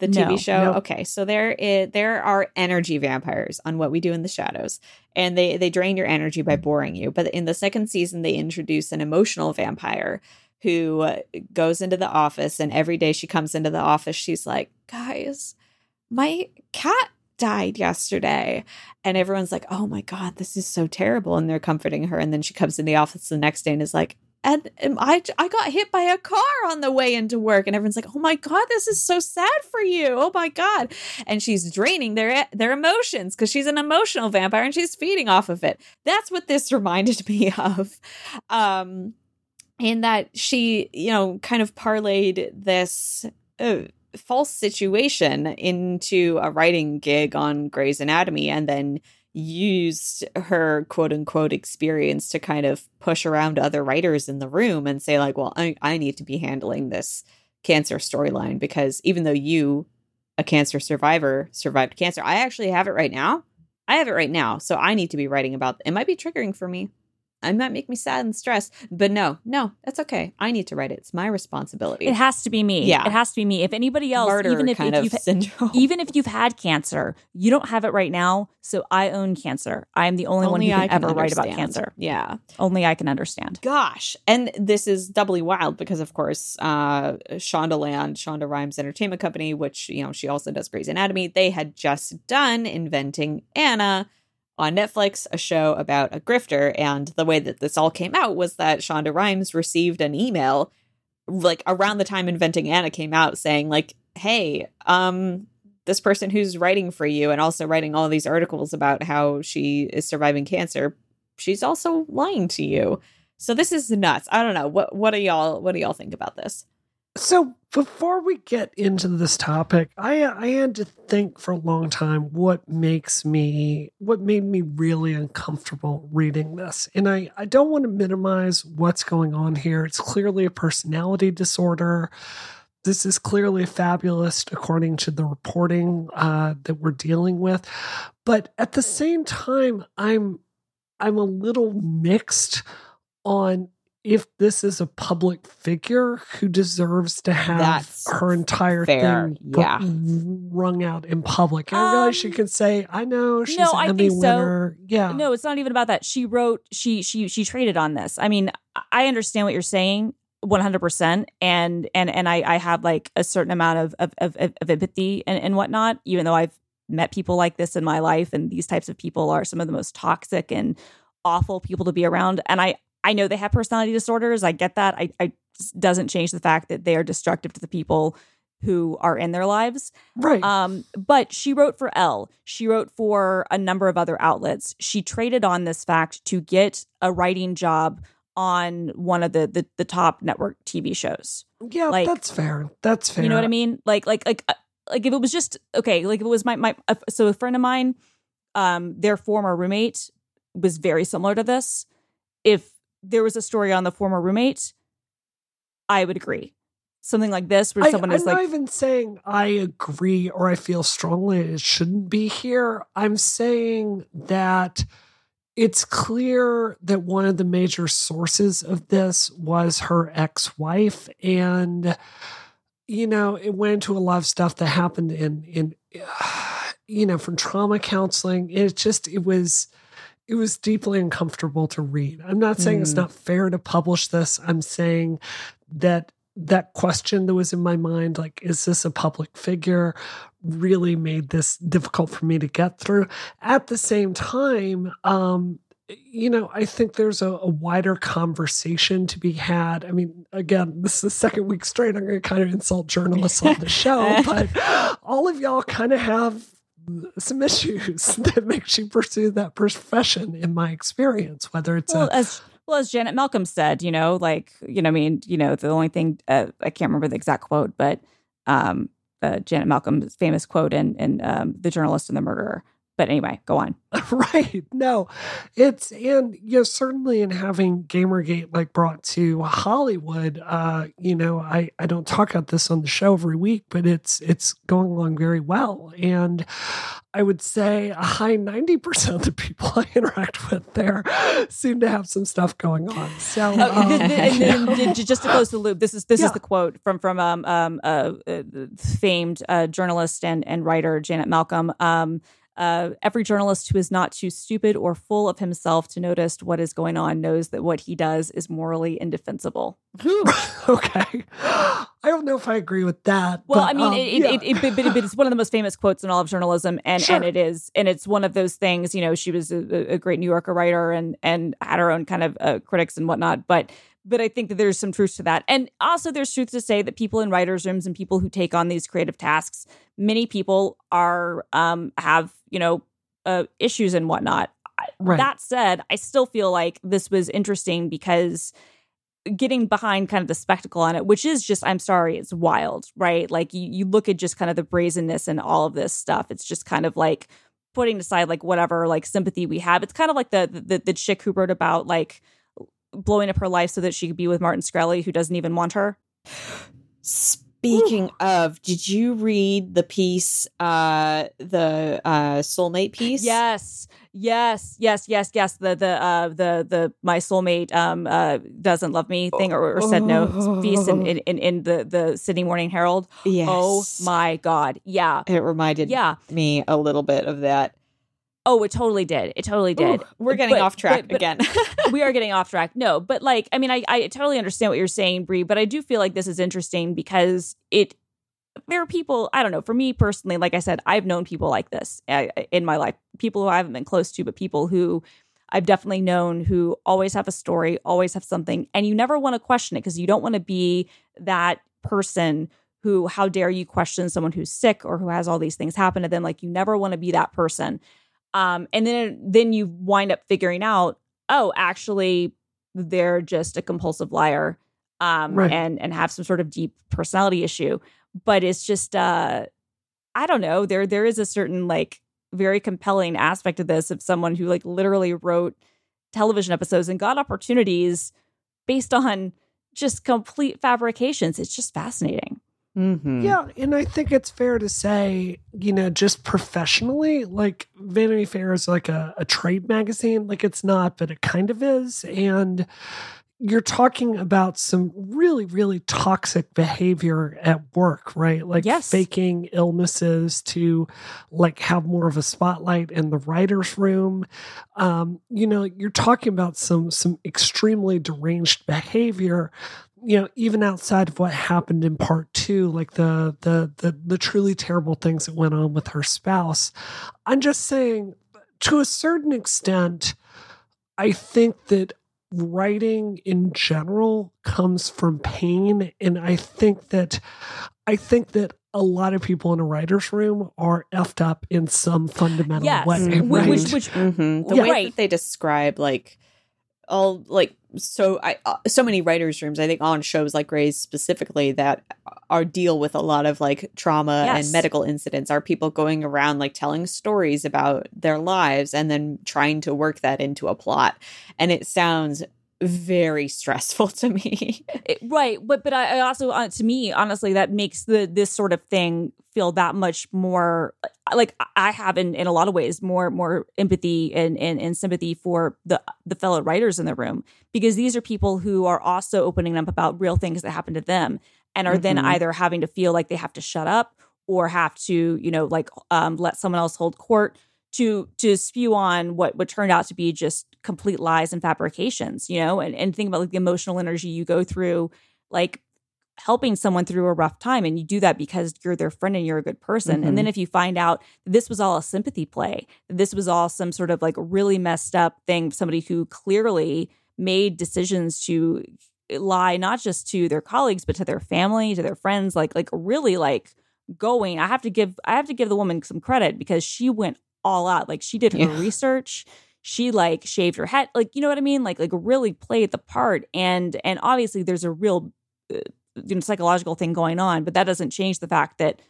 The TV no, show. Okay, so there is, there are energy vampires on What We Do in the Shadows, and they they drain your energy by boring you. But in the second season, they introduce an emotional vampire who uh, goes into the office, and every day she comes into the office, she's like, "Guys, my cat died yesterday. And everyone's like, oh my God, this is so terrible. And they're comforting her. And then she comes in the office the next day and is like, and I, I got hit by a car on the way into work and everyone's like oh my god this is so sad for you oh my god and she's draining their their emotions because she's an emotional vampire and she's feeding off of it that's what this reminded me of um in that she you know kind of parlayed this uh, false situation into a writing gig on Grey's Anatomy and then used her quote unquote experience to kind of push around other writers in the room and say, like, well, I, I need to be handling this cancer storyline because even though you, a cancer survivor, survived cancer, I actually have it right now. I have it right now. So I need to be writing about it might be triggering for me. It might make me sad and stressed, but no, no, that's okay. I need to write it. It's my responsibility. It has to be me. Yeah, it has to be me. If anybody else, Martyr even if, if you've syndrome. even if you've had cancer, you don't have it right now. So I own cancer. I am the only, only one who can, can ever understand. write about cancer. Yeah, only I can understand. Gosh, and this is doubly wild because, of course, uh, Shondaland, Shonda Rhimes Entertainment Company, which you know she also does Grey's Anatomy, they had just done inventing Anna on Netflix a show about a grifter. And the way that this all came out was that Shonda Rhimes received an email like around the time Inventing Anna came out saying, like, hey, um, this person who's writing for you and also writing all these articles about how she is surviving cancer, she's also lying to you. So this is nuts. I don't know. What what do y'all what do y'all think about this? So before we get into this topic, I I had to think for a long time what makes me what made me really uncomfortable reading this. And I, I don't want to minimize what's going on here. It's clearly a personality disorder. this is clearly fabulous according to the reporting uh, that we're dealing with. But at the same time, I'm I'm a little mixed on if this is a public figure who deserves to have That's her entire fair, thing yeah. rung out in public. And I realize she Um, can say, "I know she's no, an I Emmy think so. winner." Yeah, No, it's not even about that. She wrote she she she traded on this. I mean, I understand what you're saying 100% and and and I I have like a certain amount of of of, of empathy and, and whatnot even though I've met people like this in my life and these types of people are some of the most toxic and awful people to be around and I I know they have personality disorders. I get that. I I doesn't change the fact that they are destructive to the people who are in their lives. right. Um, but she wrote for Elle. She wrote for a number of other outlets. She traded on this fact to get a writing job on one of the the, the top network TV shows. yeah, like- that's fair. That's fair. You know what I mean? Like like like uh, like if it was just okay, like if it was my my uh, so a friend of mine, um, their former roommate was very similar to this. If there was a story on the former roommate, I would agree. Something like this, where I, someone I'm is not like, even saying I agree or I feel strongly it shouldn't be here. I'm saying that it's clear that one of the major sources of this was her ex-wife, and you know it went into a lot of stuff that happened in in you know from trauma counseling. It just it was it was deeply uncomfortable to read. I'm not saying it's Mm. not fair to publish this. I'm saying that that question that was in my mind, like, is this a public figure, really made this difficult for me to get through. At the same time, um, you know, I think there's a, a wider conversation to be had. I mean, again, this is the second week straight. I'm going to kind of insult journalists on the show, but all of y'all kind of have some issues that makes you pursue that profession, in my experience, whether it's well, a as well as Janet Malcolm said, you know, like you know, I mean, you know, the only thing uh, I can't remember the exact quote, but um, uh, Janet Malcolm's famous quote in in um, the journalist and the murderer. But anyway, go on. right no it's and you know certainly in having gamergate like brought to hollywood uh you know i i don't talk about this on the show every week but it's it's going along very well and i would say a high 90% of the people i interact with there seem to have some stuff going on so Oh, um, and you then- know. then just to close the loop, this is this Yeah. is the quote from from um um uh, uh famed uh, journalist and and writer Janet Malcolm. Um, uh, every journalist who is not too stupid or full of himself to notice what is going on knows that what he does is morally indefensible. okay i don't know if i agree with that Well, but, I mean, um, it, yeah. it, it, but, but it's one of the most famous quotes in all of journalism, and Sure. and it is, and it's one of those things. You know, she was a, a great New Yorker writer, and and had her own kind of uh, critics and whatnot, but. But I think that there's some truth to that. And also, there's truth to say that people in writers' rooms and people who take on these creative tasks, many people are um, have you know uh, issues and whatnot. right That said, I still feel like this was interesting because getting behind kind of the spectacle on it, which is just, I'm sorry, it's wild, right? Like you, you look at just kind of the brazenness and all of this stuff. It's just kind of like putting aside like whatever like sympathy we have. It's kind of like the the, the chick who wrote about like blowing up her life so that she could be with Martin Shkreli, who doesn't even want her. Speaking of, did you read the piece, uh, the uh, soulmate piece? Yes, yes, yes, yes, yes. The the uh the the my soulmate um uh doesn't love me thing or, or said no piece in, in in in the the Sydney Morning Herald. Yes. Oh my god, yeah, It reminded yeah. me a little bit of that. Oh, it totally did. It totally did. Ooh, we're getting But- off track but- but- again. we are getting off track. No, but like, I mean, I, I totally understand what you're saying, Brie, but I do feel like this is interesting because it, there are people, I don't know, for me personally, like I said, I've known people like this uh, in my life, people who I haven't been close to, but people who I've definitely known who always have a story, always have something, and you never want to question it because you don't want to be that person who, how dare you question someone who's sick or who has all these things happen to them? Like, you never want to be that person. Um, and then then you wind up figuring out, oh, actually, they're just a compulsive liar, um, Right. and and have some sort of deep personality issue. But it's just, uh, I don't know. There there is a certain like very compelling aspect of this of someone who like literally wrote television episodes and got opportunities based on just complete fabrications. It's just fascinating. Mm-hmm. Yeah, and I think it's fair to say, you know, just professionally, like Vanity Fair is like a, a trade magazine. Like it's not, but it kind of is. And you're talking about some really, really toxic behavior at work, right? Like Yes. faking illnesses to like have more of a spotlight in the writer's room. Um, you know, you're talking about some some extremely deranged behavior you know even outside of what happened in part two like the the the, the truly terrible things that went on with her spouse i'm just saying to a certain extent i think that writing in general comes from pain and i think that i think that a lot of people in a writer's room are effed up in some fundamental Yes. way Mhm. right? Which- which- Mhm. the Yeah. way Right. that they describe like all like so I uh, so many writers' rooms. I think on shows like Grey's specifically that are deal with a lot of like trauma Yes. and medical incidents. Are people going around like telling stories about their lives and then trying to work that into a plot? And it sounds very stressful to me. It- right but but i, I also uh, to me honestly that makes the this sort of thing feel that much more like i have in, in a lot of ways more more empathy and, and and sympathy for the the fellow writers in the room because these are people who are also opening up about real things that happen to them and are then Mhm. either having to feel like they have to shut up or have to you know like um, let someone else hold court to to spew on what what turned out to be just complete lies and fabrications you know and and think about like the emotional energy you go through like helping someone through a rough time and you do that because you're their friend and you're a good person and then mm-hmm. if you find out this was all a sympathy play this was all some sort of like really messed up thing somebody who clearly made decisions to lie not just to their colleagues but to their family to their friends like like really like going i have to give i have to give the woman some credit because she went all out like she did her Yeah. research she like shaved her head like you know what i mean like like really played the part and and obviously there's a real uh, you know psychological thing going on but that doesn't change the fact that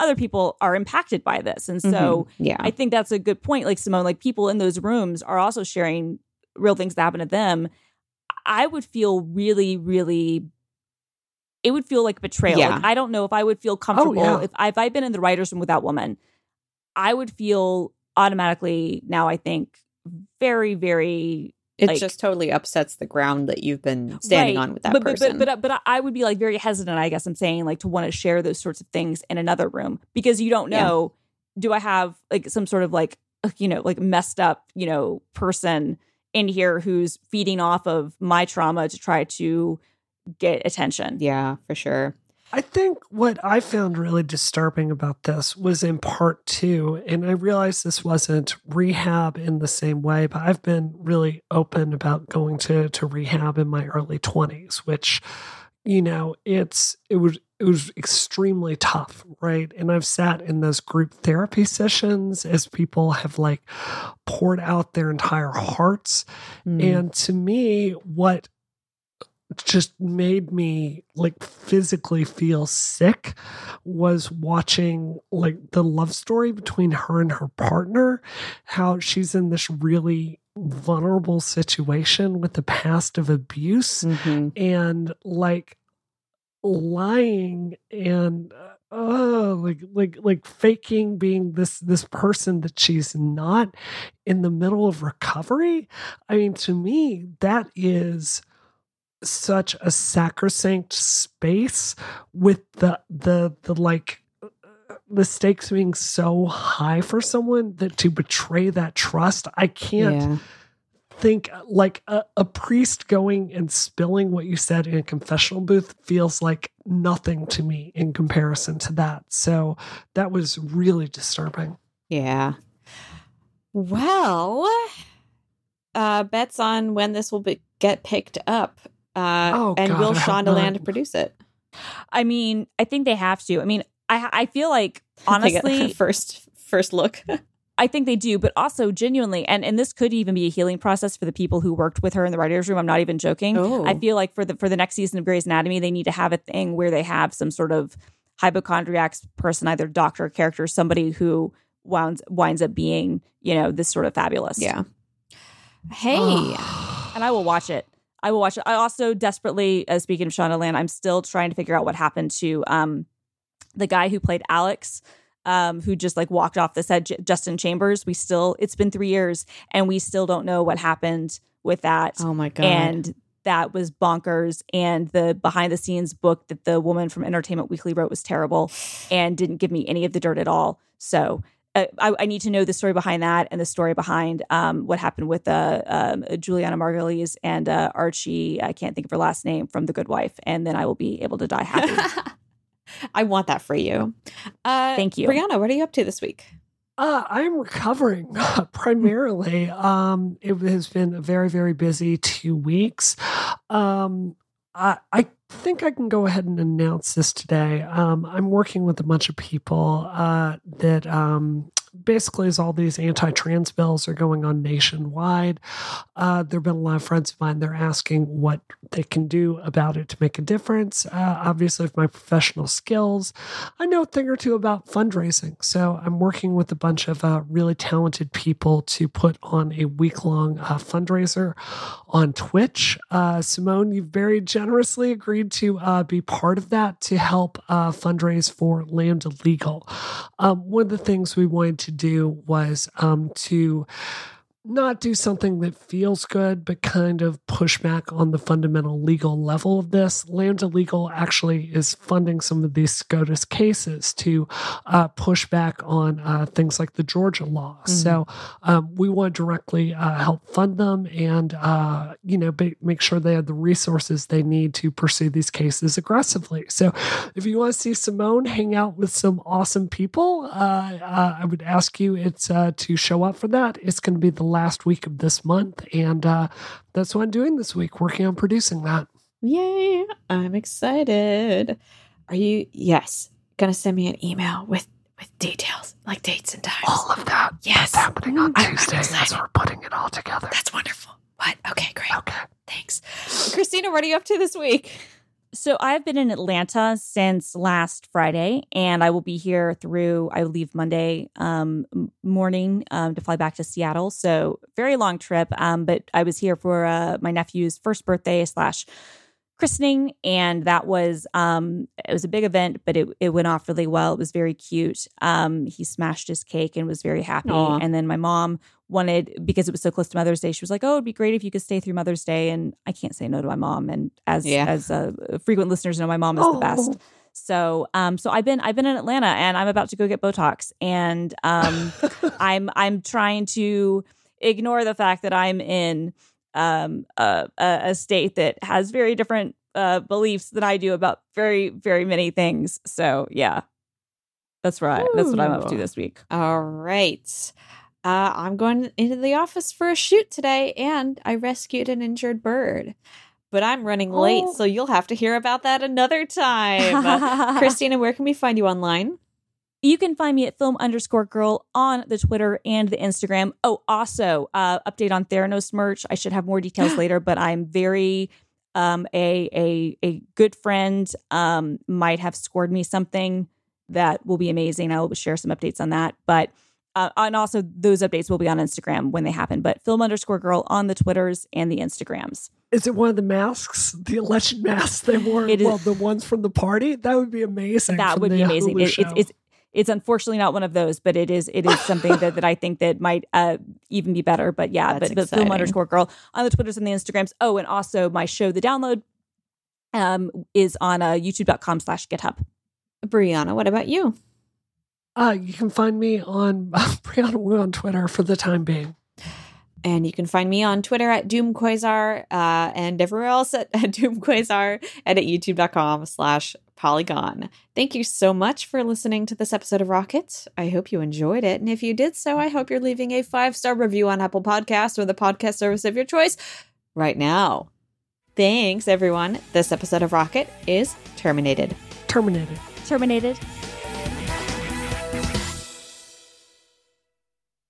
other people are impacted by this and so Mhm. yeah. I think that's a good point. Like Simone, like people in those rooms are also sharing real things that happen to them. I would feel really, really. It would feel like betrayal. Yeah. Like, I don't know if I would feel comfortable yeah. if if I'd been in the writers' room with that woman. I would feel automatically now. I think very, very it like- just totally upsets the ground that you've been standing Right. on with that but, person. But, but, but, but I would be like very hesitant, I guess I'm saying, like to want to share those sorts of things in another room because you don't Yeah. know, do I have like some sort of like, uh, you know, like messed up, you know, person in here who's feeding off of my trauma to try to get attention? yeah, for sure. I think what I found really disturbing about this was in part two, and I realized this wasn't rehab in the same way, but I've been really open about going to to rehab in my early twenties, which, you know, it's it was it was extremely tough, right? And I've sat in those group therapy sessions as people have like poured out their entire hearts Mm. and to me, what just made me like physically feel sick was watching like the love story between her and her partner, how she's in this really vulnerable situation with the past of abuse Mhm. and like lying and uh, oh like like like faking being this this person that she's not in the middle of recovery i mean to me that is such a sacrosanct space with the the the like the stakes being so high for someone that to betray that trust i can't Yeah. think like a, a priest going and spilling what you said in a confessional booth feels like nothing to me in comparison to that. So that was really disturbing. Yeah. Well, uh, bets on when this will be, get picked up. Uh, Oh, and God, will I hope Shondaland not. produce it? I mean, I think they have to. I mean, I I feel like honestly, first first look. I think they do, but also genuinely, and and this could even be a healing process for the people who worked with her in the writers' room. I'm not even joking. Oh. I feel like for the for the next season of Grey's Anatomy, they need to have a thing where they have some sort of hypochondriacs person, either doctor or character, somebody who winds winds up being, you know, this sort of fabulous. yeah. Hey. and I will watch it. I will watch it. I also desperately, uh, speaking of Shondaland, I'm still trying to figure out what happened to um the guy who played Alex, um, who just like walked off the set, J- Justin Chambers. We still, it's been three years and we still don't know what happened with that. Oh my god. And that was bonkers. And the behind the scenes book that the woman from Entertainment Weekly wrote was terrible and didn't give me any of the dirt at all. So uh, I, I, need to know the story behind that and the story behind um, what happened with uh, um, Julianna Margulies and uh, Archie. I can't think of her last name from The Good Wife, and then I will be able to die happy. I want that for you. Uh, Thank you, Brianna. What are you up to this week? Uh, I'm recovering primarily. Um, it has been a very, very busy two weeks. Um, I, I think I can go ahead and announce this today. Um, I'm working with a bunch of people uh, that um, basically, as all these anti trans bills are going on nationwide, uh, there have been a lot of friends of mine. They're asking what they can do about it to make a difference. Uh, obviously, with my professional skills, I know a thing or two about fundraising. So I'm working with a bunch of uh, really talented people to put on a week long uh, fundraiser on Twitch. Uh, Simone, you've very generously agreed to uh, be part of that to help fundraise for Lambda Legal. Um, one of the things we wanted to do was um, to not do something that feels good, but kind of push back on the fundamental legal level of this. Lambda Legal actually is funding some of these SCOTUS cases to uh, push back on uh, things like the Georgia law. Mm-hmm. So um, we want to directly uh, help fund them and, uh, you know, be, make sure they have the resources they need to pursue these cases aggressively. So if you want to see Simone hang out with some awesome people, uh, uh, I would ask you it's to show up for that. It's going to be the last week of this month. And uh, that's what I'm doing this week, working on producing that. Yay! I'm excited. Are you, yes, going to send me an email with with details like dates and times? All of that. Yes. That's happening on Tuesday as we're putting it all together. That's wonderful. What? Okay, great. Okay. Thanks. Christina, what are you up to this week? So I've been in Atlanta since last Friday, and I will be here through. I leave Monday um, morning um, to fly back to Seattle. So very long trip. Um, but I was here for uh, my nephew's first birthday slash christening, and that was um, it was a big event, but it it went off really well. It was very cute. Um, he smashed his cake and was very happy. Aww. And then my mom wanted because it was so close to Mother's Day. She was like, "Oh, it'd be great if you could stay through Mother's Day." And I can't say no to my mom. And as Yeah. as uh, frequent listeners know, my mom is the best. Oh. So, um, so I've been I've been in Atlanta, and I'm about to go get Botox, and um, I'm I'm trying to ignore the fact that I'm in um a, a, a state that has very different uh beliefs than I do about very very many things. So, yeah, that's right. That's what I'm up to this week. All right. Uh, I'm going into the office for a shoot today, and I rescued an injured bird. But I'm running late, Oh. so you'll have to hear about that another time. Uh, Christina, where can we find you online? You can find me at film underscore girl on the Twitter and the Instagram. Oh, also, uh, update on Theranos merch. I should have more details later, but I'm very um a a a good friend um might have scored me something that will be amazing. I will share some updates on that. But uh, and also those updates will be on Instagram when they happen. But film underscore girl on the Twitters and the Instagrams. Is it one of the masks, the alleged masks they wore? It is- well, the ones from the party? That would be amazing. that would be amazing. It, it's it's it's unfortunately not one of those, but it is it is something that, that I think that might uh, even be better. But yeah, That's but, but film underscore girl on the Twitters and the Instagrams. Oh, and also my show, The Download, um, is on uh, YouTube.com slash GitHub. Brianna, what about you? Uh, you can find me on Brianna Wu on Twitter for the time being. And you can find me on Twitter at DoomQuasar uh, and everywhere else at, at DoomQuasar and at youtube.com slash Polygon. Thank you so much for listening to this episode of Rocket. I hope you enjoyed it. And if you did so, I hope you're leaving a five star review on Apple Podcasts or the podcast service of your choice right now. Thanks, everyone. This episode of Rocket is terminated. Terminated. Terminated.